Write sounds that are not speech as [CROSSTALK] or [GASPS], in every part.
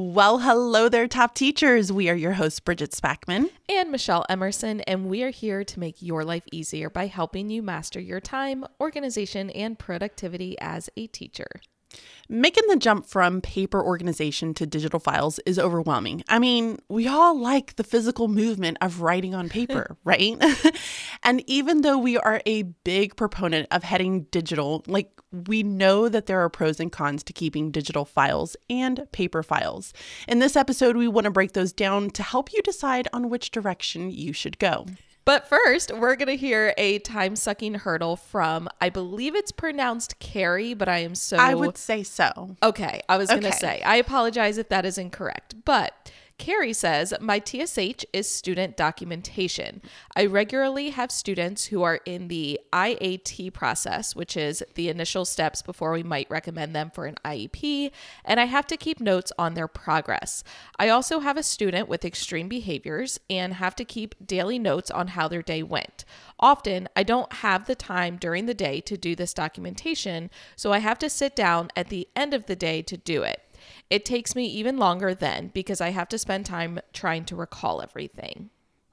Well, hello there, top teachers. We are your hosts, Bridget Spackman and Michelle Emerson, and we are here to make your life easier by helping you master your time, organization, and productivity as a teacher. Making the jump from paper organization to digital files is overwhelming. I mean, we all like the physical movement of writing on paper, [LAUGHS] right? [LAUGHS] and even though we are a big proponent of heading digital, like we know that there are pros and cons to keeping digital files and paper files. In this episode, we want to break those down to help you decide on which direction you should go. But first, we're going to hear a time sucking hurdle from, I believe it's pronounced Carrie, but I am so. I would say so. Okay. I was going to say, I apologize if that is incorrect. But Carrie says, My TSH is student documentation. I regularly have students who are in the IAT process, which is the initial steps before we might recommend them for an IEP, and I have to keep notes on their progress. I also have a student with extreme behaviors and have to keep daily notes on how their day went. Often, I don't have the time during the day to do this documentation, so I have to sit down at the end of the day to do it. It takes me even longer then because I have to spend time trying to recall everything.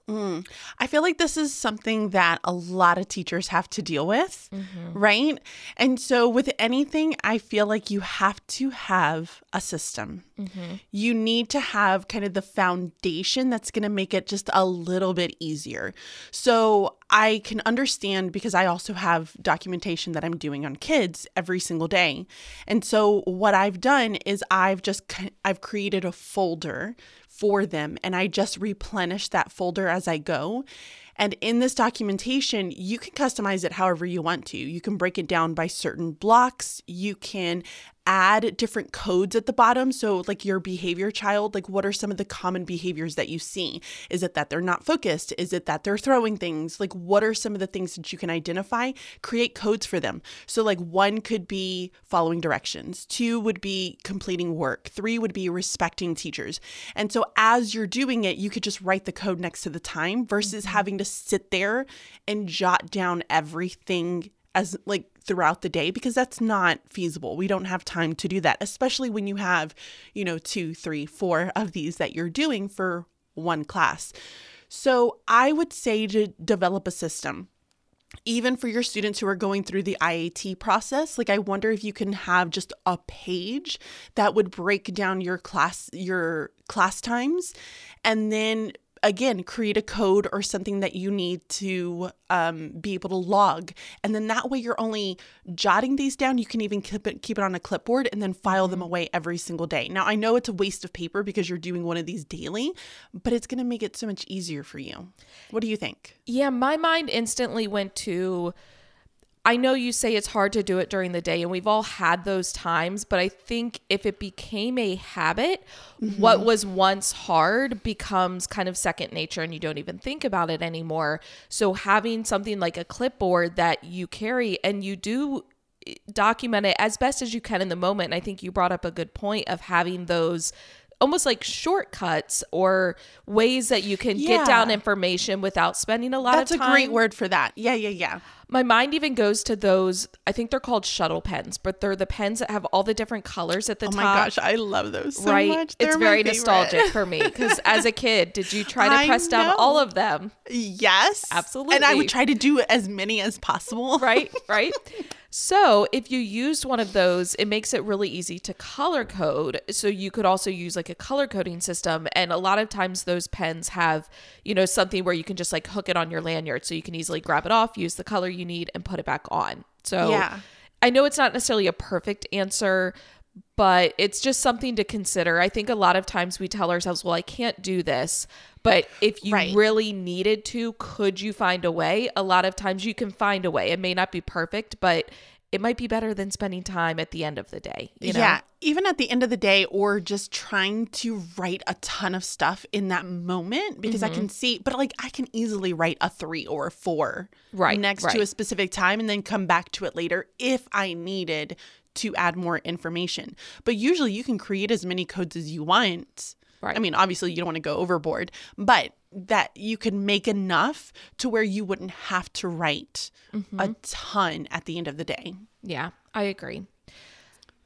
Mm. I feel like this is something that a lot of teachers have to deal with, mm-hmm. right? And so, with anything, I feel like you have to have a system. Mm-hmm. You need to have kind of the foundation that's going to make it just a little bit easier. So, I can understand because I also have documentation that I'm doing on kids every single day. And so, what I've done is I've just I've created a folder for them and I just replenish that folder as I go. And in this documentation, you can customize it however you want to. You can break it down by certain blocks. You can add different codes at the bottom. So, like your behavior child, like what are some of the common behaviors that you see? Is it that they're not focused? Is it that they're throwing things? Like, what are some of the things that you can identify? Create codes for them. So, like, one could be following directions, two would be completing work, three would be respecting teachers. And so, as you're doing it, you could just write the code next to the time versus mm-hmm. having to sit there and jot down everything as like throughout the day because that's not feasible. We don't have time to do that, especially when you have, you know, two, three, four of these that you're doing for one class. So I would say to develop a system even for your students who are going through the IAT process, like I wonder if you can have just a page that would break down your class your class times and then again create a code or something that you need to um, be able to log. And then that way you're only jotting these down. You can even keep it keep it on a clipboard and then file them away every single day. Now i know it's a waste of paper because you're doing one of these daily but it's going to make it so much easier for you. What do you think? Yeah, my mind instantly went to I know you say it's hard to do it during the day, and we've all had those times, but I think if it became a habit, what was once hard becomes kind of second nature and you don't even think about it anymore. So, having something like a clipboard that you carry and you do eh, document it as best as you can in the moment. And I think you brought up a good point of having those almost like shortcuts or ways that you can get down information without spending a lot That's of time. That's a great word for that. Yeah, yeah, yeah. My mind even goes to those, I think they're called shuttle pens, but they're the pens that have all the different colors at the Oh top. Oh my gosh, I love those so right? much. It's very favorite. nostalgic for me because as a [LAUGHS] kid, did you try to I press down all of them? Yes, absolutely. And I would try to do as many as possible. [LAUGHS] right? Right. [LAUGHS] So if you used one of those, it makes it really easy to color code. So you could also use like a color coding system. And a lot of times those pens have, you know, something where you can just like hook it on your lanyard so you can easily grab it off, use the color you need, and put it back on. So Yeah. I know it's not necessarily a perfect answer, but it's just something to consider. I think a lot of times we tell ourselves, well, I can't do this. But if you Right. really needed to, could you find a way? A lot of times you can find a way. It may not be perfect, but it might be better than spending time at the end of the day. You know? Yeah, even at the end of the day, or just trying to write a ton of stuff in that moment because Mm-hmm. I can see, but like I can easily write a three or a four Right, next to a specific time and then come back to it later if I needed to add more information. But usually you can create as many codes as you want. Right. I mean, obviously you don't want to go overboard, but that you could make enough to where you wouldn't have to write Mm-hmm. a ton at the end of the day. Yeah, I agree.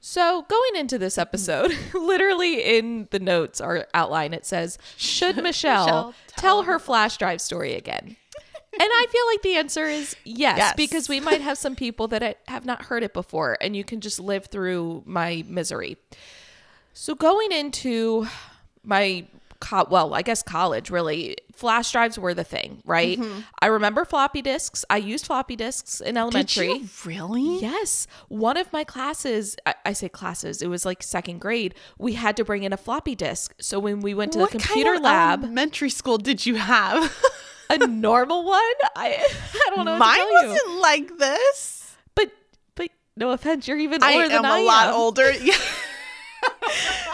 So, going into this episode, [LAUGHS] literally in the notes or outline, it says, Should [LAUGHS] Michelle, Michelle tell her flash drive story again? [LAUGHS] and I feel like the answer is yes, Yes. because we might have some people that have not heard it before, and you can just live through my misery. So, going into my co- well, I guess college really, flash drives were the thing, right? Mm-hmm. I remember floppy disks. I used floppy disks in elementary. you really? Yes. One of my classes, I, I say classes, it was like second grade, we had to bring in a floppy disk. So when we went to What the computer kind of lab, elementary school did you have? a normal one, I, [LAUGHS] I don't know. Mine wasn't like this. But, but no offense, you're even I older am than I a lot older. Yeah. [LAUGHS] [LAUGHS]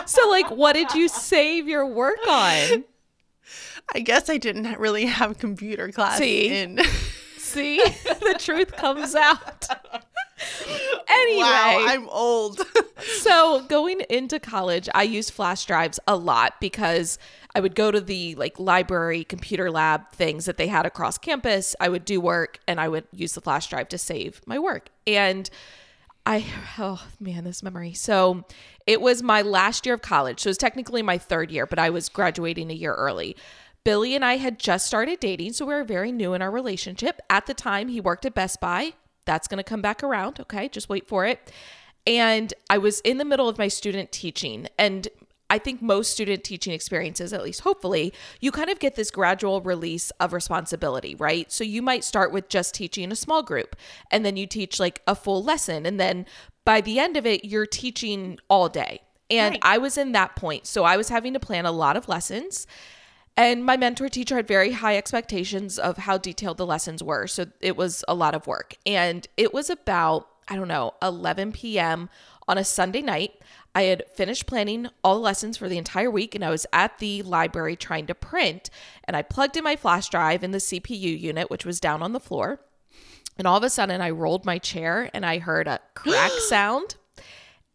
So like, what did you save your work on? I guess I didn't really have computer class See? in. [LAUGHS] See, the truth comes out. anyway, Wow, I'm old. [LAUGHS] so going into college, I used flash drives a lot because I would go to the like library computer lab things that they had across campus. I would do work and I would use the flash drive to save my work. And I oh man, this memory. So it was my last year of college. So it was technically my third year, but I was graduating a year early. Billy and I had just started dating, so we were very new in our relationship. At the time, he worked at Best Buy. That's going to come back around, okay? Just wait for it. And I was in the middle of my student teaching, and I think most student teaching experiences, at least hopefully, you kind of get this gradual release of responsibility, right? So you might start with just teaching a small group, and then you teach like a full lesson. And then by the end of it, you're teaching all day. And Right. I was in that point. So I was having to plan a lot of lessons. And my mentor teacher had very high expectations of how detailed the lessons were. So it was a lot of work. And it was about, I don't know, 11 p.m. on a Sunday night. I had finished planning all the lessons for the entire week and I was at the library trying to print. And I plugged in my flash drive in the CPU unit, which was down on the floor. And all of a sudden, I rolled my chair and I heard a crack [GASPS] sound.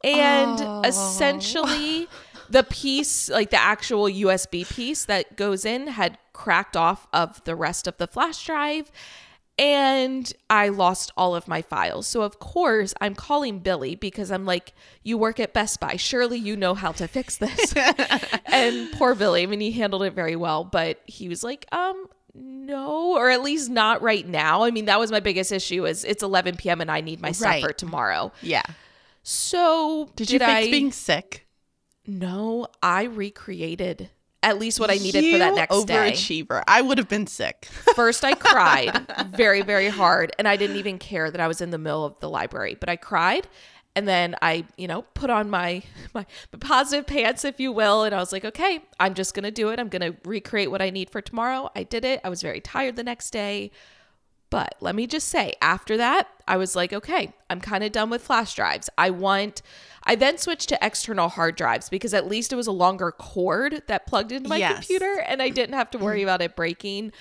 And oh. essentially, the piece, like the actual USB piece that goes in, had cracked off of the rest of the flash drive. And I lost all of my files. So, of course, I'm calling Billy because I'm like, You work at Best Buy. Surely you know how to fix this. [LAUGHS] and poor Billy, I mean, he handled it very well, but he was like, Um, no, or at least not right now. I mean, that was my biggest issue is it's 11 p.m. and I need my Right. supper tomorrow. yeah. So Did, you fix I, being sick? No, I recreated at least what I needed for that You next day. overachiever. I would have been sick. [LAUGHS] First, I cried very, very hard, and I didn't even care that I was in the middle of the library. But I cried, and then I, you know, put on my my, my positive pants, if you will, and I was like, okay, I'm just gonna do it. I'm gonna recreate what I need for tomorrow. I did it. I was very tired the next day. But let me just say, after that, I was like, okay, I'm kind of done with flash drives. I want, I then switched to external hard drives because at least it was a longer cord that plugged into my Yes. computer and I didn't have to worry mm-hmm. about it breaking.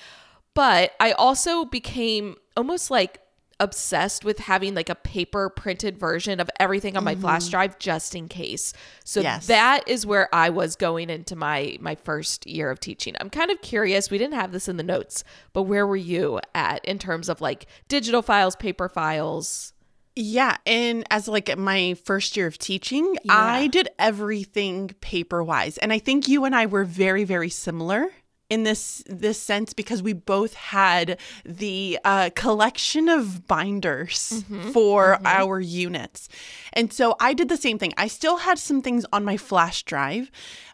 But I also became almost like obsessed with having like a paper printed version of everything on my flash mm-hmm. drive just in case. So Yes. that is where I was going into my my first year of teaching. I'm kind of curious, we didn't have this in the notes, but where were you at in terms of like digital files, paper files? Yeah, and as like my first year of teaching, I did everything paper wise, and I think you and I were very, very similar in this this sense because we both had the uh, collection of binders for our units, and so I did the same thing. I still had some things on my flash drive,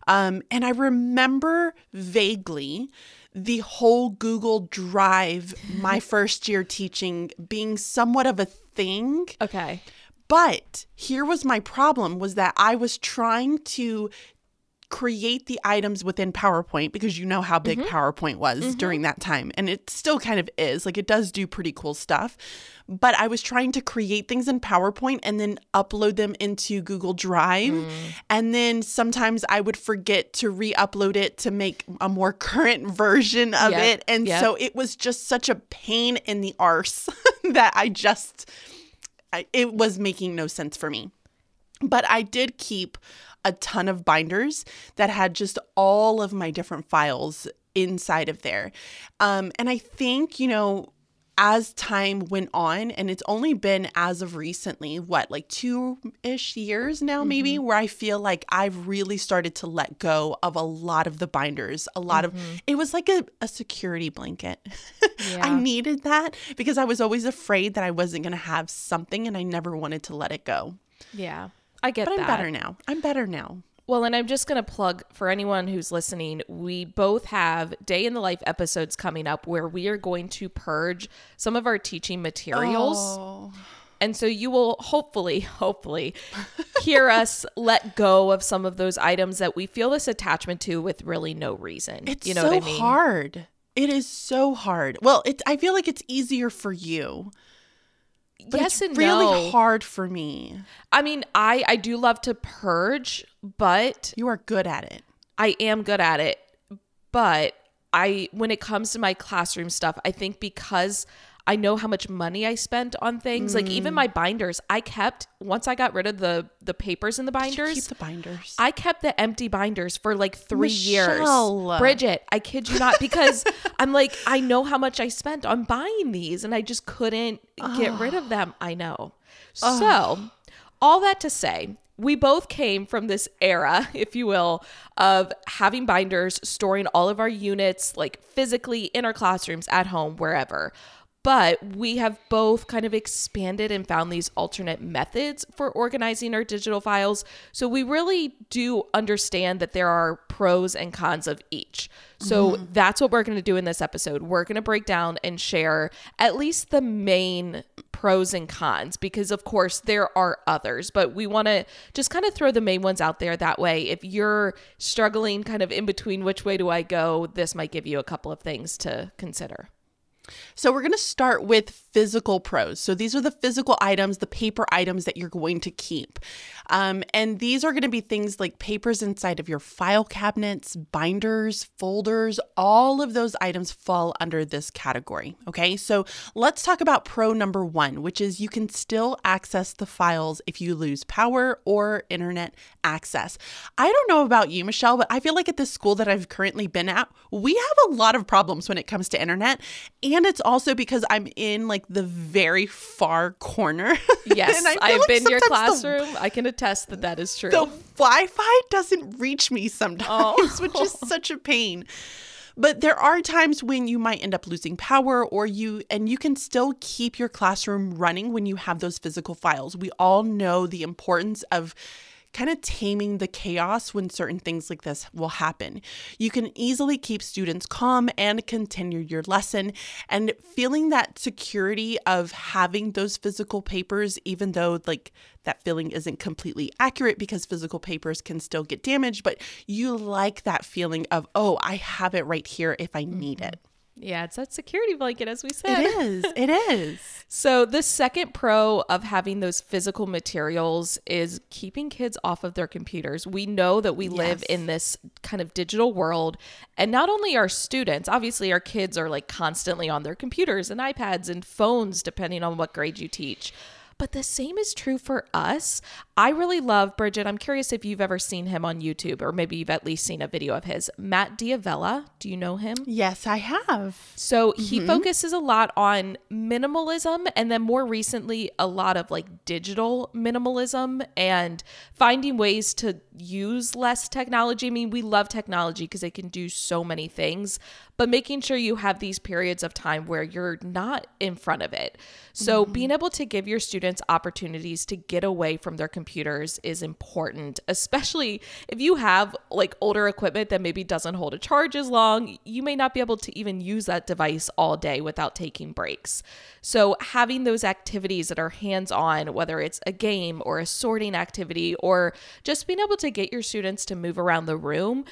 um, and I remember vaguely the whole Google Drive my [LAUGHS] first year teaching being somewhat of a thing. Okay. But here was my problem was that I was trying to create the items within PowerPoint because you know how big mm-hmm. PowerPoint was mm-hmm. during that time and it still kind of is like it does do pretty cool stuff but I was trying to create things in PowerPoint and then upload them into Google Drive mm. and then sometimes I would forget to re-upload it to make a more [LAUGHS] current version of Yep, it and yep. so it was just such a pain in the arse [LAUGHS] that I just I, it was making no sense for me. But I did keep a ton of binders that had just all of my different files inside of there. Um, and I think, you know, as time went on, and it's only been as of recently, what, like two ish years now, mm-hmm. maybe, where I feel like I've really started to let go of a lot of the binders. A lot mm-hmm. of it was like a, a security blanket. [LAUGHS] Yeah. I needed that because I was always afraid that I wasn't going to have something and I never wanted to let it go. Yeah. I get but I'm better now. I'm better now. Well, and I'm just going to plug for anyone who's listening, we both have day in the life episodes coming up where we are going to purge some of our teaching materials. Oh. And so you will hopefully, hopefully [LAUGHS] hear us let go of some of those items that we feel this attachment to with really no reason. It's you know so what I mean? hard. It is so hard. Well, it I feel like it's easier for you. But yes it's and really no. hard for me. I mean, I I do love to purge, but you are good at it. I am good at it, but I when it comes to my classroom stuff, I think because I know how much money I spent on things. Mm. Like even mm. my binders, I kept once I got rid of the the papers in the binders. keep the binders. I kept the empty binders for like three Michelle. years. Bridget, I kid you not, because [LAUGHS] I'm like I know how much I spent on buying these, and I just couldn't get rid of them. [SIGHS] I know. So, all that to say, we both came from this era, [LAUGHS] if you will, of having binders, storing all of our units like physically in our classrooms, at home, wherever but we have both kind of expanded and found these alternate methods for organizing our digital files. So we really do understand that there are pros and cons of each. So mm-hmm. that's what we're going to do in this episode. We're going to break down and share at least the main pros and cons because of course there are others but we want to just kind of throw the main ones out there that way if you're struggling kind of in between which way do I go this might give you a couple of things to consider so we're going to start with physical pros. So these are the physical items, the paper items that you're going to keep. Um, and these are going to be things like papers inside of your file cabinets, binders, folders, all of those items fall under this category. Okay, so let's talk about pro number one, which is you can still access the files if you lose power or internet access. I don't know about you, Michelle, but I feel like at the school that I've currently been at, we have a lot of problems when it comes to internet. And it's also because I'm in like the very far corner. [LAUGHS] Yes, I've like been your classroom. The, I can attest that that is true. The Wi-Fi doesn't reach me sometimes, oh. which is [LAUGHS] such a pain. But there are times when you might end up losing power or you and you can still keep your classroom running when you have those physical files. We all know the importance of kind of taming the chaos when certain things like this will happen. You can easily keep students calm and continue your lesson and feeling that security of having those physical papers, even though like that feeling isn't completely accurate because physical papers can still get damaged, but you like that feeling of, oh, I have it right here if I need mm-hmm. it. Yeah, it's that security blanket, as we said. It is. It is. [LAUGHS] so, the second pro of having those physical materials is keeping kids off of their computers. We know that we yes. live in this kind of digital world, and not only our students, obviously, our kids are like constantly on their computers and iPads and phones, depending on what grade you teach. But the same is true for us. I really love Bridget. I'm curious if you've ever seen him on YouTube or maybe you've at least seen a video of his. Matt D'Avella. Do you know him? Yes, I have. So he mm-hmm. focuses a lot on minimalism and then more recently, a lot of like digital minimalism and finding ways to use less technology. I mean, we love technology because it can do so many things, but making sure you have these periods of time where you're not in front of it. So, mm-hmm. being able to give your students opportunities to get away from their computers is important, especially if you have like older equipment that maybe doesn't hold a charge as long. You may not be able to even use that device all day without taking breaks. So, having those activities that are hands on, whether it's a game or a sorting activity, or just being able to get your students to move around the room,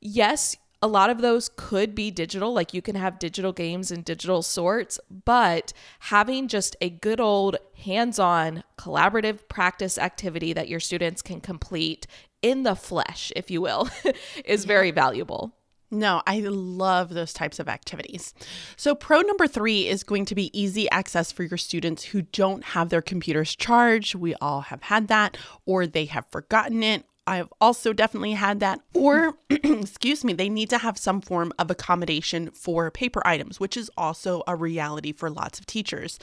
yes, a lot of those could be digital, like you can have digital games and digital sorts, but having just a good old hands on collaborative practice activity that your students can complete in the flesh, if you will, [LAUGHS] is very valuable. No, I love those types of activities. So, pro number three is going to be easy access for your students who don't have their computers charged. We all have had that, or they have forgotten it, I've also definitely had that. Or, [CLEARS THROAT] excuse me, they need to have some form of accommodation for paper items, which is also a reality for lots of teachers.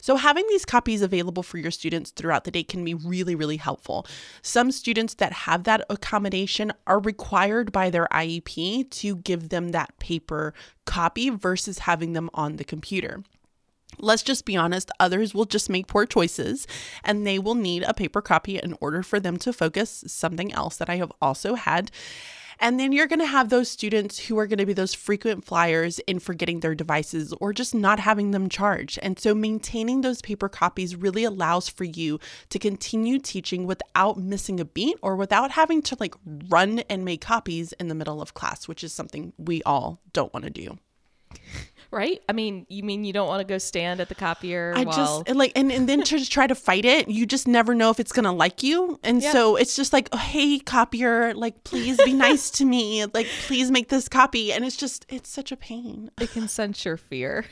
So, having these copies available for your students throughout the day can be really, really helpful. Some students that have that accommodation are required by their IEP to give them that paper copy versus having them on the computer. Let's just be honest, others will just make poor choices and they will need a paper copy in order for them to focus, something else that I have also had. And then you're going to have those students who are going to be those frequent flyers in forgetting their devices or just not having them charged. And so maintaining those paper copies really allows for you to continue teaching without missing a beat or without having to like run and make copies in the middle of class, which is something we all don't want to do right? I mean, you mean you don't want to go stand at the copier? I while... just like, and, and then to try to fight it, you just never know if it's gonna like you, and yeah. so it's just like, oh, hey, copier, like please be nice to me, like please make this copy, and it's just it's such a pain. It can sense your fear.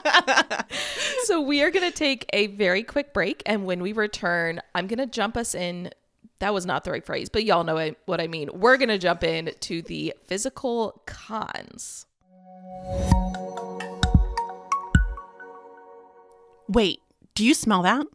[LAUGHS] so we are gonna take a very quick break, and when we return, I'm gonna jump us in that was not the right phrase, but y'all know what I mean. We're going to jump in to the physical cons. Wait, do you smell that?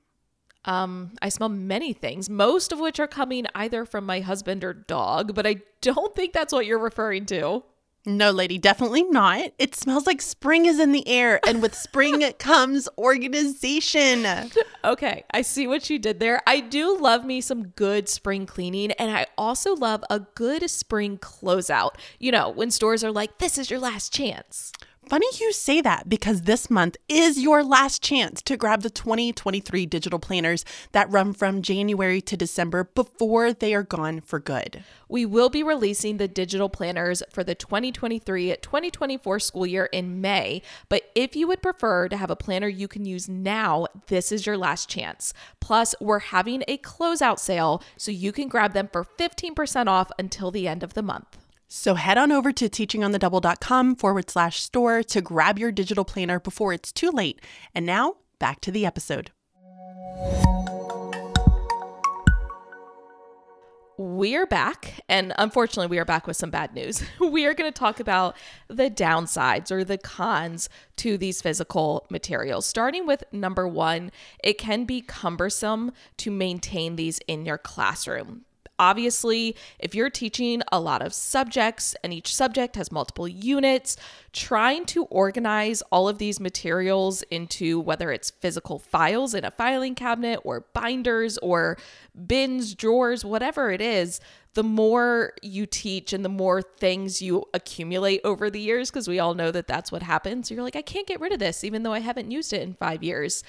Um, I smell many things, most of which are coming either from my husband or dog, but I don't think that's what you're referring to. No, lady, definitely not. It smells like spring is in the air, and with spring [LAUGHS] comes organization. Okay, I see what you did there. I do love me some good spring cleaning, and I also love a good spring closeout. You know, when stores are like, this is your last chance. Funny you say that because this month is your last chance to grab the 2023 digital planners that run from January to December before they are gone for good. We will be releasing the digital planners for the 2023 2024 school year in May, but if you would prefer to have a planner you can use now, this is your last chance. Plus, we're having a closeout sale so you can grab them for 15% off until the end of the month. So head on over to teachingonthedouble.com forward slash store to grab your digital planner before it's too late. And now back to the episode. We're back, and unfortunately, we are back with some bad news. [LAUGHS] we are going to talk about the downsides or the cons to these physical materials. Starting with number one, it can be cumbersome to maintain these in your classroom. Obviously, if you're teaching a lot of subjects and each subject has multiple units, trying to organize all of these materials into whether it's physical files in a filing cabinet or binders or bins, drawers, whatever it is, the more you teach and the more things you accumulate over the years, because we all know that that's what happens. You're like, I can't get rid of this, even though I haven't used it in five years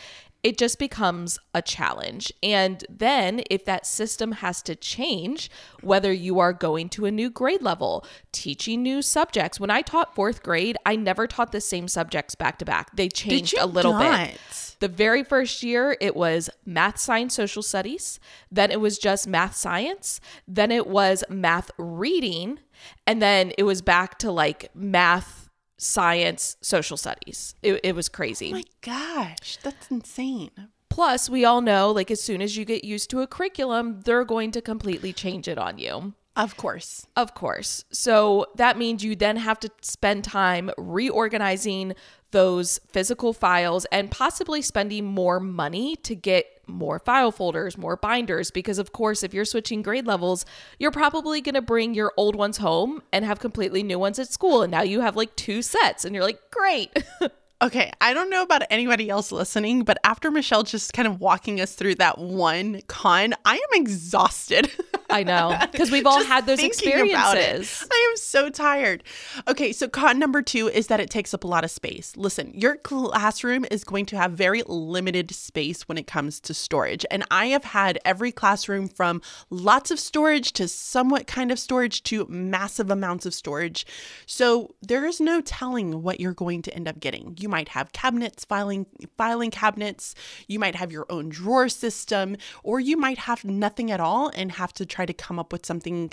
it just becomes a challenge. And then, if that system has to change, whether you are going to a new grade level, teaching new subjects. When I taught fourth grade, I never taught the same subjects back to back. They changed a little not? bit. The very first year, it was math, science, social studies. Then it was just math, science. Then it was math, reading. And then it was back to like math, science, social studies. It, it was crazy. Oh my gosh, that's insane. Plus, we all know like as soon as you get used to a curriculum, they're going to completely change it on you. Of course. Of course. So that means you then have to spend time reorganizing those physical files and possibly spending more money to get more file folders, more binders, because of course, if you're switching grade levels, you're probably going to bring your old ones home and have completely new ones at school. And now you have like two sets, and you're like, great. [LAUGHS] Okay, I don't know about anybody else listening, but after Michelle just kind of walking us through that one con, I am exhausted. I know [LAUGHS] because we've all had those experiences. I am so tired. Okay, so con number two is that it takes up a lot of space. Listen, your classroom is going to have very limited space when it comes to storage. And I have had every classroom from lots of storage to somewhat kind of storage to massive amounts of storage. So there is no telling what you're going to end up getting. You you might have cabinets, filing filing cabinets, you might have your own drawer system, or you might have nothing at all and have to try to come up with something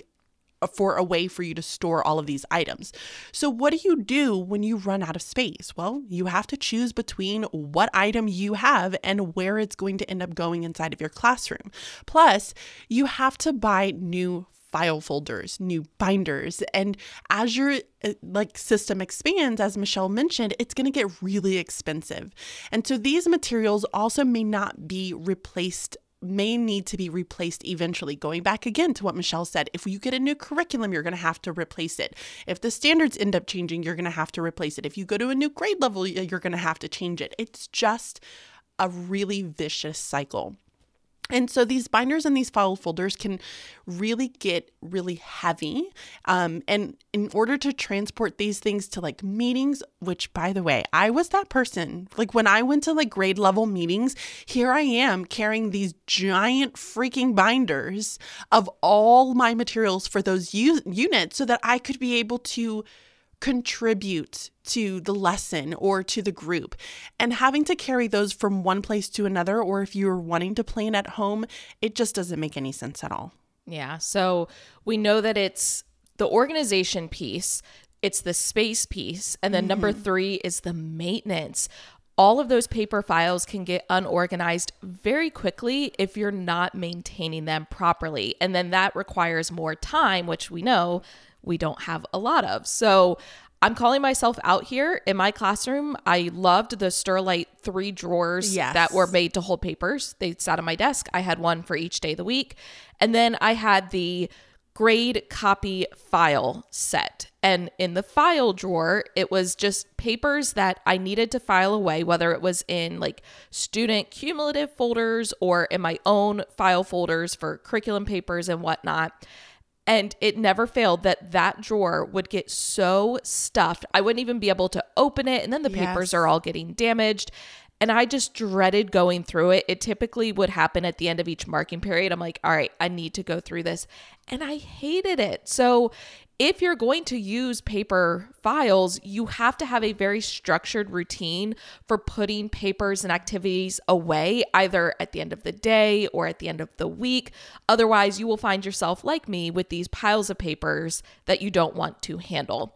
uh, for a way for you to store all of these items. So, what do you do when you run out of space? Well, you have to choose between what item you have and where it's going to end up going inside of your classroom. Plus, you have to buy new file folders, new binders. And as your uh, like system expands, as Michelle mentioned, it's going to get really expensive. And so these materials also may not be replaced may need to be replaced eventually. Going back again to what Michelle said, if you get a new curriculum, you're going to have to replace it. If the standards end up changing, you're going to have to replace it. If you go to a new grade level, you're going to have to change it. It's just a really vicious cycle. And so these binders and these file folders can really get really heavy. Um, and in order to transport these things to like meetings, which by the way, I was that person. Like when I went to like grade level meetings, here I am carrying these giant freaking binders of all my materials for those u- units so that I could be able to contribute to the lesson or to the group. And having to carry those from one place to another, or if you're wanting to plan at home, it just doesn't make any sense at all. Yeah. So we know that it's the organization piece, it's the space piece, and then mm-hmm. number three is the maintenance. All of those paper files can get unorganized very quickly if you're not maintaining them properly. And then that requires more time, which we know we don't have a lot of. So I'm calling myself out here in my classroom. I loved the Sterlite three drawers yes. that were made to hold papers. They sat on my desk. I had one for each day of the week. And then I had the grade copy file set. And in the file drawer, it was just papers that I needed to file away, whether it was in like student cumulative folders or in my own file folders for curriculum papers and whatnot. And it never failed that that drawer would get so stuffed. I wouldn't even be able to open it. And then the yes. papers are all getting damaged. And I just dreaded going through it. It typically would happen at the end of each marking period. I'm like, all right, I need to go through this. And I hated it. So if you're going to use paper files, you have to have a very structured routine for putting papers and activities away, either at the end of the day or at the end of the week. Otherwise, you will find yourself like me with these piles of papers that you don't want to handle.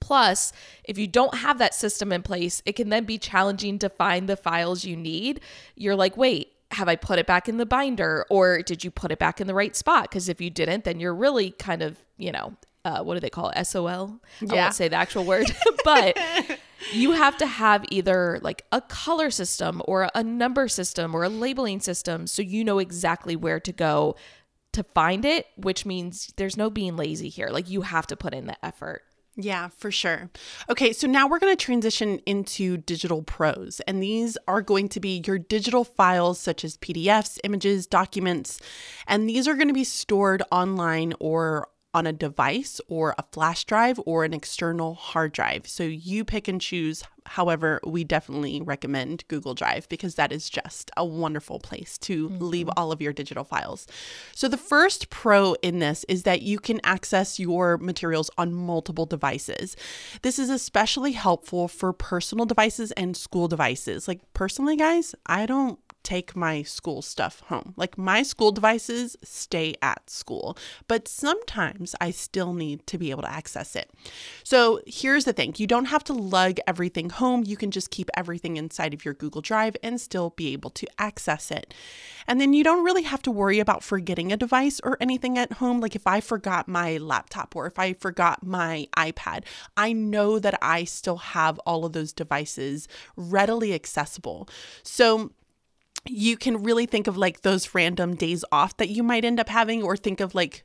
Plus, if you don't have that system in place, it can then be challenging to find the files you need. You're like, wait, have I put it back in the binder or did you put it back in the right spot? Because if you didn't, then you're really kind of, you know, uh, what do they call it? SOL. Yeah. I won't say the actual [LAUGHS] word, [LAUGHS] but you have to have either like a color system or a number system or a labeling system so you know exactly where to go to find it, which means there's no being lazy here. Like you have to put in the effort. Yeah, for sure. Okay, so now we're going to transition into digital pros, and these are going to be your digital files such as PDFs, images, documents, and these are going to be stored online or on a device or a flash drive or an external hard drive. So you pick and choose. However, we definitely recommend Google Drive because that is just a wonderful place to mm-hmm. leave all of your digital files. So the first pro in this is that you can access your materials on multiple devices. This is especially helpful for personal devices and school devices. Like personally, guys, I don't take my school stuff home. Like my school devices stay at school, but sometimes I still need to be able to access it. So here's the thing you don't have to lug everything home. You can just keep everything inside of your Google Drive and still be able to access it. And then you don't really have to worry about forgetting a device or anything at home. Like if I forgot my laptop or if I forgot my iPad, I know that I still have all of those devices readily accessible. So you can really think of like those random days off that you might end up having or think of like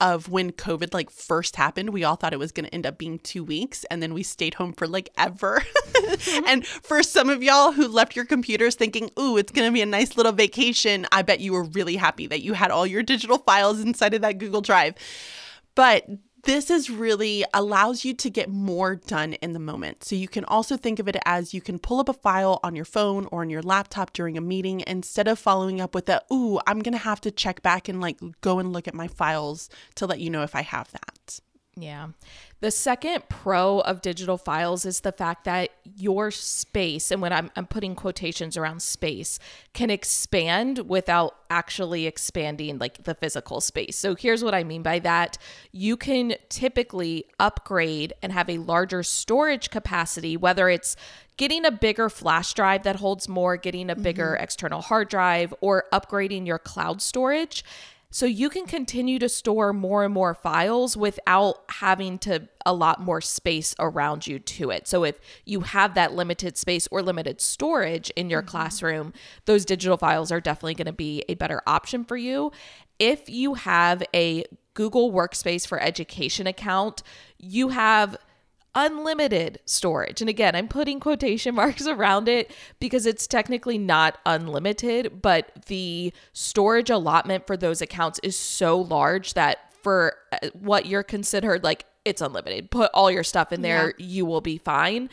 of when COVID like first happened, we all thought it was going to end up being two weeks, and then we stayed home for like ever. [LAUGHS] and for some of y'all who left your computers thinking, "Ooh, it's going to be a nice little vacation," I bet you were really happy that you had all your digital files inside of that Google Drive. But this is really allows you to get more done in the moment. So you can also think of it as you can pull up a file on your phone or on your laptop during a meeting instead of following up with the, ooh, I'm going to have to check back and like go and look at my files to let you know if I have that. Yeah. The second pro of digital files is the fact that your space, and when I'm, I'm putting quotations around space, can expand without actually expanding like the physical space. So here's what I mean by that. You can typically upgrade and have a larger storage capacity, whether it's getting a bigger flash drive that holds more, getting a bigger mm-hmm. external hard drive, or upgrading your cloud storage so you can continue to store more and more files without having to a lot more space around you to it. So if you have that limited space or limited storage in your mm-hmm. classroom, those digital files are definitely going to be a better option for you. If you have a Google Workspace for Education account, you have unlimited storage. And again, I'm putting quotation [LAUGHS] marks around it because it's technically not unlimited, but the storage allotment for those accounts is so large that for uh, what you're considered like it's unlimited. Put all your stuff in there, yeah. you will be fine.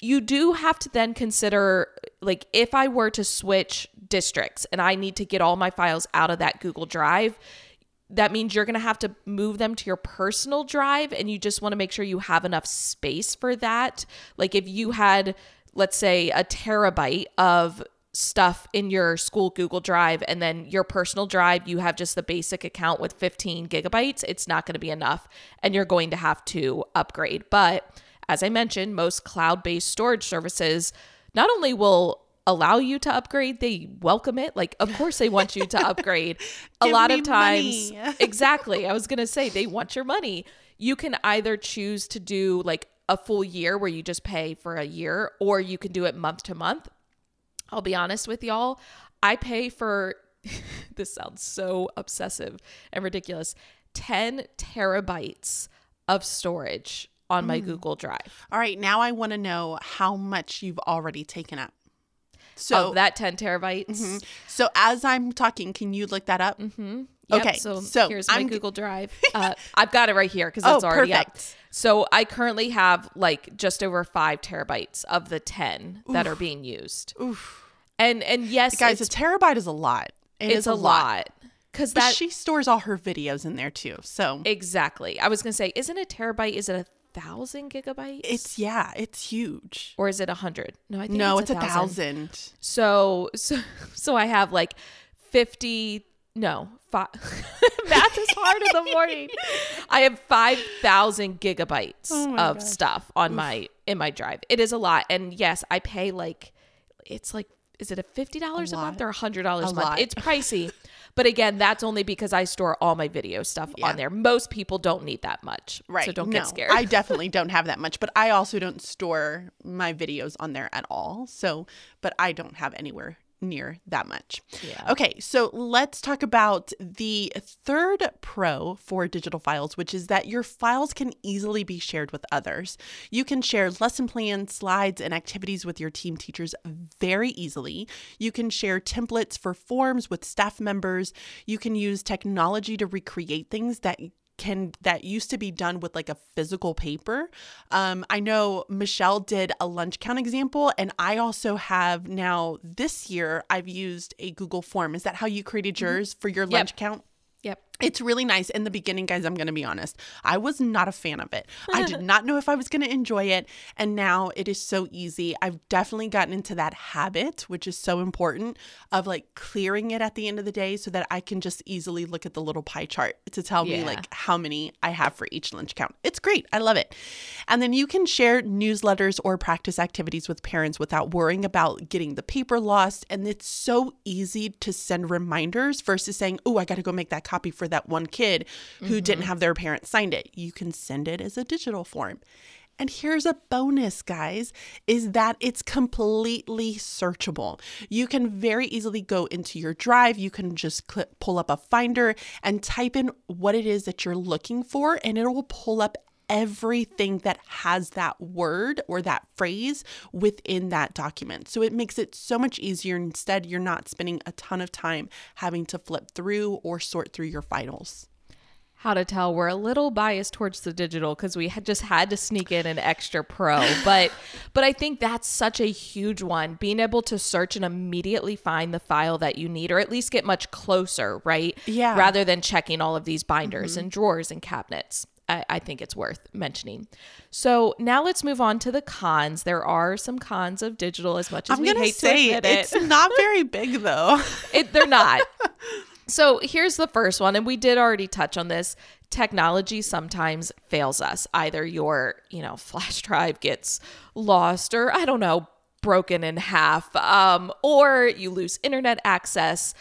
You do have to then consider like if I were to switch districts and I need to get all my files out of that Google Drive, that means you're going to have to move them to your personal drive and you just want to make sure you have enough space for that. Like if you had let's say a terabyte of stuff in your school Google Drive and then your personal drive, you have just the basic account with 15 gigabytes, it's not going to be enough and you're going to have to upgrade. But as I mentioned, most cloud based storage services not only will allow you to upgrade, they welcome it. Like, of course, they want you to [LAUGHS] upgrade. a lot of times, [LAUGHS] exactly. I was going to say they want your money. You can either choose to do like a full year where you just pay for a year, or you can do it month to month. I'll be honest with y'all. I pay for [LAUGHS] this sounds so obsessive and ridiculous 10 terabytes of storage on my mm. Google Drive. All right, now I want to know how much you've already taken up. So that 10 terabytes. Mm-hmm. So as I'm talking, can you look that up? Mm-hmm. Yep, okay. So, so here's my I'm... Google Drive. [LAUGHS] Uh, I've got it right here because it's oh, already perfect. up. So I currently have like just over five terabytes of the 10 Oof. that are being used. Oof. And and yes, guys, a terabyte is a lot. It it's a, a lot. Because that she stores all her videos in there too. So exactly. I was gonna say, isn't a terabyte? Is it a thousand gigabytes? It's yeah, it's huge. Or is it a hundred? No, I think no, it's, it's a thousand. thousand. So so [LAUGHS] so I have like fifty. No, five. [LAUGHS] math is hard in the morning. [LAUGHS] I have five thousand gigabytes oh of God. stuff on Oof. my in my drive. It is a lot, and yes, I pay like it's like is it a fifty dollars a, a, month or a hundred dollars a month? Lot. It's pricey. But again, that's only because I store all my video stuff yeah. on there. Most people don't need that much. Right. So don't no, get scared. I [LAUGHS] definitely don't have that much, but I also don't store my videos on there at all. So, but I don't have anywhere near that much. Yeah. Okay, so let's talk about the third pro for digital files, which is that your files can easily be shared with others. You can share lesson plans, slides, and activities with your team teachers very easily. You can share templates for forms with staff members. You can use technology to recreate things that can that used to be done with like a physical paper. Um, I know Michelle did a lunch count example, and I also have now this year I've used a Google form. Is that how you created mm-hmm. yours for your lunch yep. count? Yep. It's really nice. In the beginning, guys, I'm going to be honest. I was not a fan of it. I did [LAUGHS] not know if I was going to enjoy it. And now it is so easy. I've definitely gotten into that habit, which is so important, of like clearing it at the end of the day so that I can just easily look at the little pie chart to tell yeah. me like how many I have for each lunch count. It's great. I love it. And then you can share newsletters or practice activities with parents without worrying about getting the paper lost. And it's so easy to send reminders versus saying, oh, I got to go make that copy for for that one kid who mm-hmm. didn't have their parents signed it. You can send it as a digital form. And here's a bonus, guys, is that it's completely searchable. You can very easily go into your drive. You can just click, pull up a finder and type in what it is that you're looking for, and it will pull up everything that has that word or that phrase within that document. So it makes it so much easier. Instead, you're not spending a ton of time having to flip through or sort through your files how to tell we're a little biased towards the digital because we had just had to sneak in an extra pro [LAUGHS] but but i think that's such a huge one being able to search and immediately find the file that you need or at least get much closer right yeah rather than checking all of these binders mm-hmm. and drawers and cabinets I, I think it's worth mentioning. So now let's move on to the cons. There are some cons of digital, as much as I'm we hate say to admit it. it's not very big though. [LAUGHS] it they're not. So here's the first one, and we did already touch on this. Technology sometimes fails us. Either your, you know, flash drive gets lost, or I don't know, broken in half, um, or you lose internet access.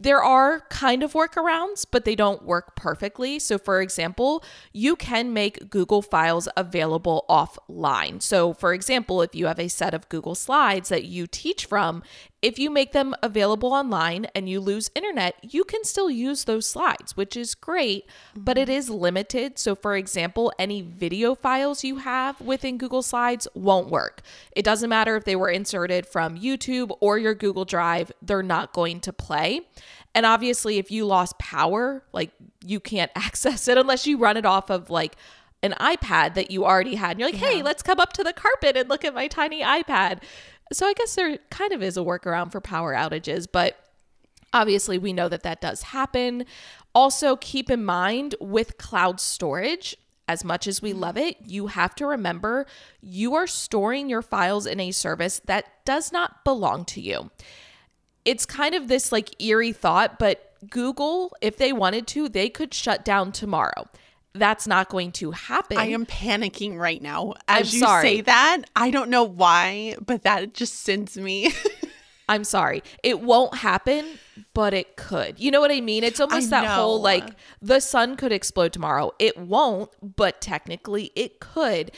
There are kind of workarounds, but they don't work perfectly. So, for example, you can make Google files available offline. So, for example, if you have a set of Google Slides that you teach from, if you make them available online and you lose internet, you can still use those slides, which is great, but it mm-hmm. is limited. So, for example, any video files you have within Google Slides won't work. It doesn't matter if they were inserted from YouTube or your Google Drive, they're not going to play. And obviously, if you lost power, like you can't [LAUGHS] access it unless you run it off of like an iPad that you already had. And you're like, hey, let's come up to the carpet and look at my tiny iPad. So I guess there kind of is a workaround for power outages, but obviously we know that that does happen. Also, keep in mind with cloud storage, as much as we love it, you have to remember you are storing your files in a service that does not belong to you. It's kind of this like eerie thought, but Google, if they wanted to, they could shut down tomorrow. That's not going to happen. I am panicking right now as I'm you sorry. say that. I don't know why, but that just sends me. [LAUGHS] I'm sorry. It won't happen, but it could. You know what I mean? It's almost I that whole like the sun could explode tomorrow. It won't, but technically it could.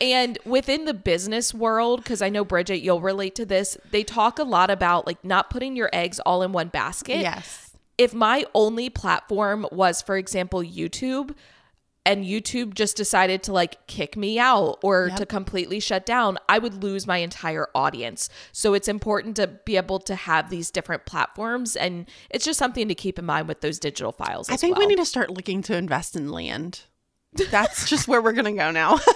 And within the business world, because I know Bridget, you'll relate to this, they talk a lot about like not putting your eggs all in one basket. yes. If my only platform was, for example, YouTube, and YouTube just decided to like kick me out or Yep. to completely shut down, I would lose my entire audience. So it's important to be able to have these different platforms. And it's just something to keep in mind with those digital files. I think well. we need to start looking to invest in land. That's [LAUGHS] just where we're going to go now. [LAUGHS]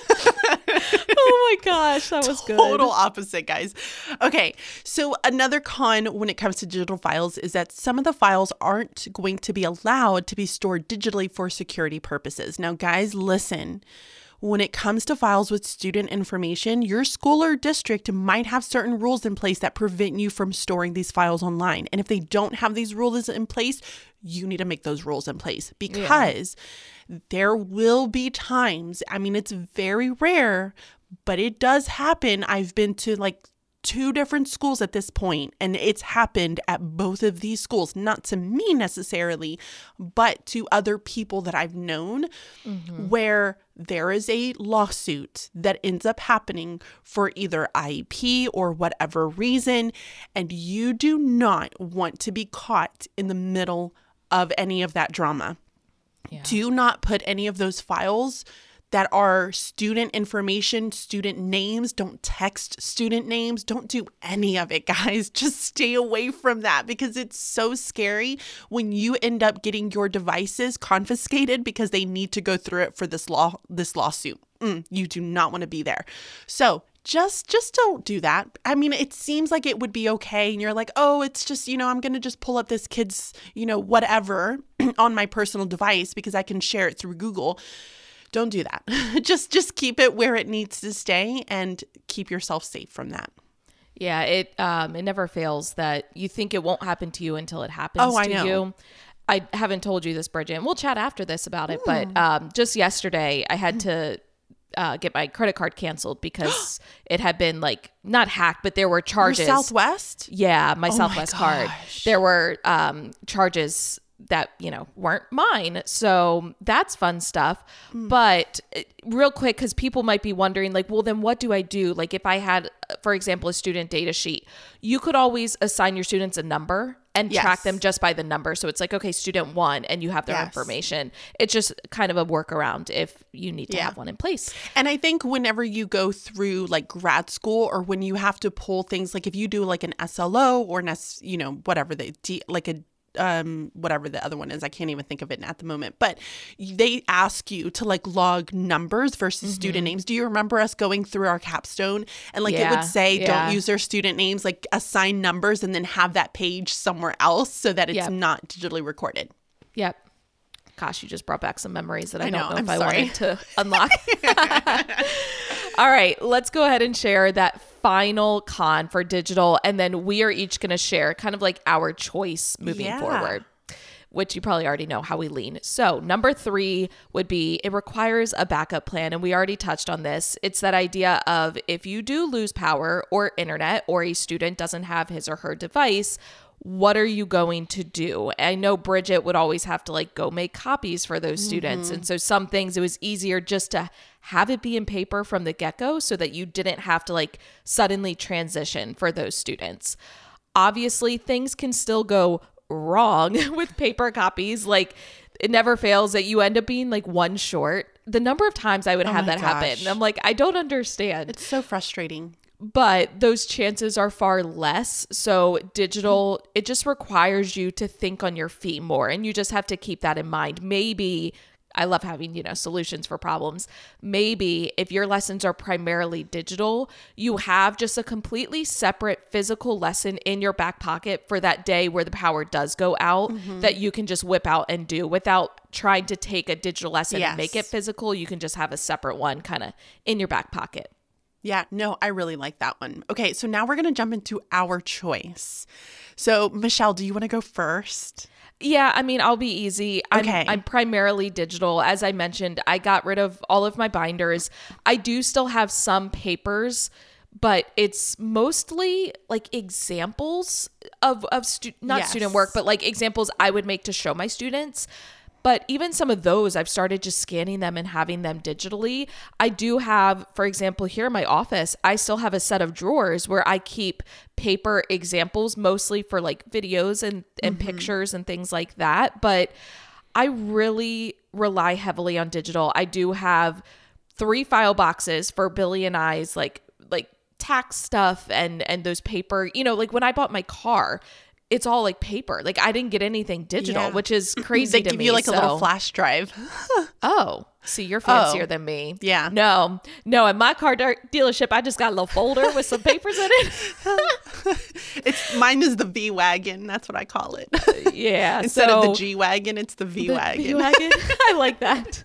oh my gosh, that was good. Total opposite, guys. Okay, so another con when it comes to digital files is that some of the files aren't going to be allowed to be stored digitally for security purposes. Now, guys, listen. When it comes to files with student information, your school or district might have certain rules in place that prevent you from storing these files online. And if they don't have these rules in place, you need to make those rules in place because there will be times, I mean, it's very rare, but it does happen. I've been to like two different schools at this point, and it's happened at both of these schools, not to me necessarily, but to other people that I've known, mm-hmm. where there is a lawsuit that ends up happening for either IEP or whatever reason, and you do not want to be caught in the middle of any of that drama. Do not put any of those files that are student information, student names. Don't text student names. Don't do any of it, [LAUGHS] guys. Just stay away from that because it's so scary when you end up getting your devices confiscated because they need to go through it for this law this lawsuit. Mm, you do not want to be there. So, just just don't do that. I mean, it seems like it would be okay and you're like, "Oh, it's just, you know, I'm going to just pull up this kid's, you know, whatever [CLEARS THROAT] on my personal device because I can share it through Google." Don't do that. [LAUGHS] just just keep it where it needs to stay and keep yourself safe from that. Yeah, it um it never fails that you think it won't happen to you until it happens Oh, I know. you. I haven't told you this, Bridget, and we'll chat after this about it. Hmm. But um, just yesterday, I had to uh, get my credit card canceled because [GASPS] it had been like not hacked, but there were Your charges. Southwest? Yeah, my Oh my Southwest card. There were um, charges that you know weren't mine, so that's fun stuff. Hmm. But uh, real quick, because people might be wondering, like, well, then what do I do? Like, if I had, uh, for example, a student data sheet, you could always assign your students a number and track them just by the number. So it's like, okay, student one, and you have their Yes. information. It's just kind of a workaround if you need to Yeah. have one in place. And I think whenever you go through like grad school or when you have to pull things like if you do like an SLO or an S, you know, whatever the D, like a um whatever the other one is i can't even think of it at the moment but they ask you to like log numbers versus student names do you remember us going through our capstone and like it Mm-hmm. Would say yeah. don't use their student names like assign numbers and then have that page somewhere else so that it's Yep. not digitally recorded Yep. Gosh, you just brought back some memories that I, I don't know, know, I'm if I wanted to unlock. [LAUGHS] [LAUGHS] All right, let's go ahead and share that final con for digital. And then we are each going to share kind of like our choice moving Yeah. forward, which you probably already know how we lean. So, number three would be it requires a backup plan. And we already touched on this. It's that idea of if you do lose power or internet, or a student doesn't have his or her device, what are you going to do? I know Bridget would always have to like go make copies for those students. Mm-hmm. And so some things it was easier just to have it be in paper from the get go so that you didn't have to like suddenly transition for those students. Obviously, things can still go wrong [LAUGHS] with paper copies. Like it never fails that you end up being like one short. The number of times I would oh have my that happen. I'm like, I don't understand It's so frustrating. But those chances are far less. So, digital, it just requires you to think on your feet more. And you just have to keep that in mind. Maybe, I love having, you know, solutions for problems. Maybe if your lessons are primarily digital, you have just a completely separate physical lesson in your back pocket for that day where the power does go out mm-hmm. that you can just whip out and do without trying to take a digital lesson and make it physical. You can just have a separate one kind of in your back pocket. Yeah, no, I really like that one. Okay, so now we're going to jump into our choice. So, Michelle, do you want to go first? Yeah, I mean, I'll be easy. I'm, Okay. I'm primarily digital. As I mentioned, I got rid of all of my binders. I do still have some papers, but it's mostly like examples of of stu- not student work, but like examples I would make to show my students. But even some of those, I've started just scanning them and having them digitally. I do have, for example, here in my office, I still have a set of drawers where I keep paper examples, mostly for like videos and, and mm-hmm. pictures and things like that. But I really rely heavily on digital. I do have three file boxes for Billy and I's like like tax stuff and and those paper, you know, like when I bought my car, it's all like paper. Like I didn't get anything digital, Yeah. which is [LAUGHS] crazy they to give me. you like a little flash drive. [LAUGHS] Oh, see, you're fancier Oh. than me. Yeah. No, no. At my car dealership, I just got a little folder with some papers in it. [LAUGHS] It's mine is the V wagon. That's what I call it. yeah. Instead so of the G wagon, it's the V wagon. V-Wagon. I like that.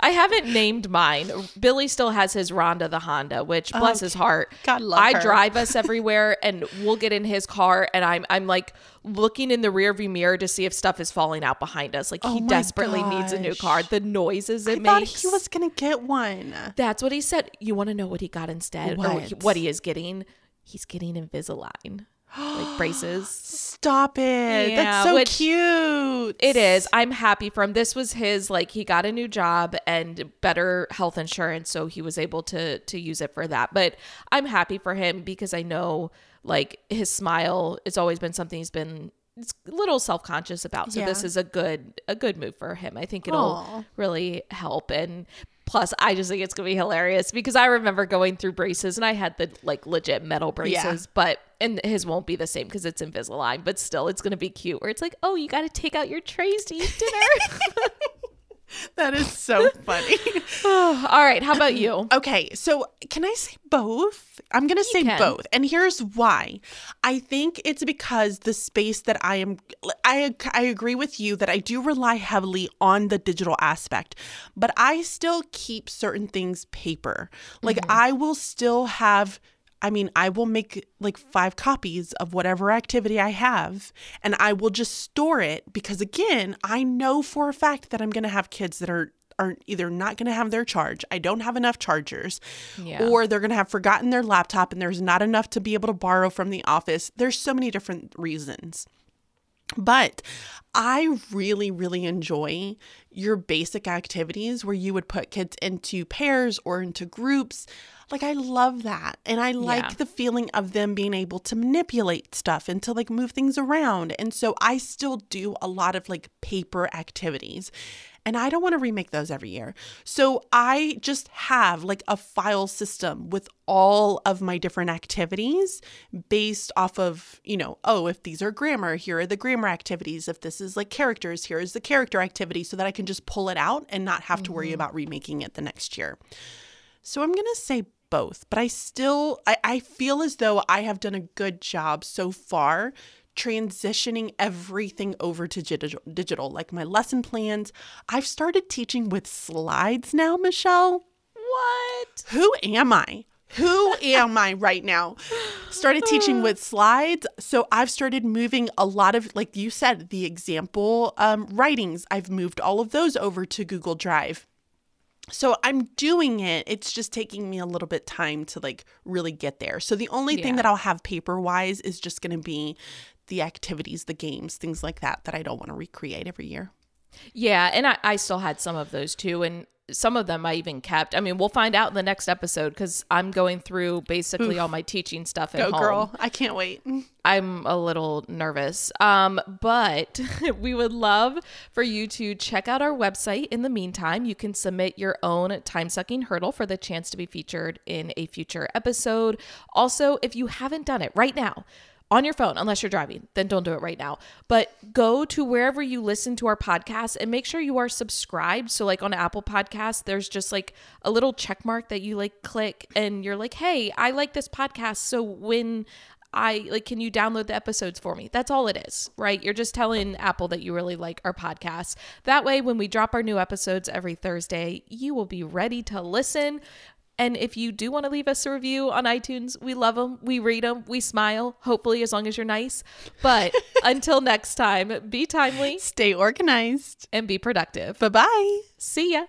I haven't named mine. Billy still has his Rhonda the Honda, which oh, bless his heart. God love I her. drive us [LAUGHS] everywhere and we'll get in his car and I'm I'm like looking in the rearview mirror to see if stuff is falling out behind us. Like Oh he desperately needs a new car. The noises it I thought makes. he was gonna get one. That's what he said. You want to know what he got instead, oh, or What? he- what he is getting? He's getting Invisalign, like braces. [GASPS] Stop it. Yeah, That's so cute. It is. I'm happy for him. This was his like he got a new job and better health insurance, so he was able to to use it for that. But I'm happy for him because I know like his smile. It's always been something he's been it's a little self conscious about. So Yeah. this is a good a good move for him. I think it'll Aw. really help and. Plus, I just think it's gonna be hilarious because I remember going through braces and I had the like legit metal braces, but and his won't be the same because it's Invisalign, but still, it's gonna be cute. Where it's like, oh, you got to take out your trays to eat dinner. [LAUGHS] That is so funny. [LAUGHS] [SIGHS] All right, how about you? [CLEARS THROAT] Okay, so can I say both? I'm going to say can. both. And here's why. I think it's because the space that I am I I agree with you that I do rely heavily on the digital aspect, but I still keep certain things paper. Like mm-hmm. I will still have I mean, I will make like five copies of whatever activity I have and I will just store it because again, I know for a fact that I'm going to have kids that are are either not going to have their charge. I don't have enough chargers Yeah. or they're going to have forgotten their laptop and there's not enough to be able to borrow from the office. There's so many different reasons. But I really, really enjoy your basic activities where you would put kids into pairs or into groups. Like, I love that. And I like Yeah. the feeling of them being able to manipulate stuff and to like move things around. And so I still do a lot of like paper activities. And I don't want to remake those every year. So I just have like a file system with all of my different activities based off of, you know, oh, if these are grammar, here are the grammar activities. If this is like characters, here is the character activity so that I can just pull it out and not have to worry mm-hmm. about remaking it the next year. So I'm going to say both, but I still I, I feel as though I have done a good job so far transitioning everything over to digital, like my lesson plans. I've started teaching with slides now, Michelle. What? Who am I? Who am I right now? Started teaching [LAUGHS] with slides. So I've started moving a lot of, like you said, the example um, writings. I've moved all of those over to Google Drive. So I'm doing it. It's just taking me a little bit time to like really get there. So the only thing that I'll have paper wise is just going to be the activities, the games, things like that that I don't want to recreate every year. Yeah, and I, I still had some of those too, and some of them I even kept. I mean, we'll find out in the next episode because I'm going through basically all my teaching stuff at Go home. girl. I can't wait. I'm a little nervous. Um, but [LAUGHS] we would love for you to check out our website. In the meantime, you can submit your own time sucking hurdle for the chance to be featured in a future episode. Also, if you haven't done it right now, on your phone, unless you're driving, then don't do it right now. But go to wherever you listen to our podcast and make sure you are subscribed. So, like on Apple Podcasts, there's just like a little check mark that you like click, and you're like, hey, I like this podcast. So when I like, can you download the episodes for me? That's all it is, right? You're just telling Apple that you really like our podcast. That way, when we drop our new episodes every Thursday, you will be ready to listen. And if you do want to leave us a review on iTunes, we love them. We read them. We smile, hopefully, as long as you're nice. But [LAUGHS] until next time, be timely Stay organized. and be productive. Bye bye. See ya.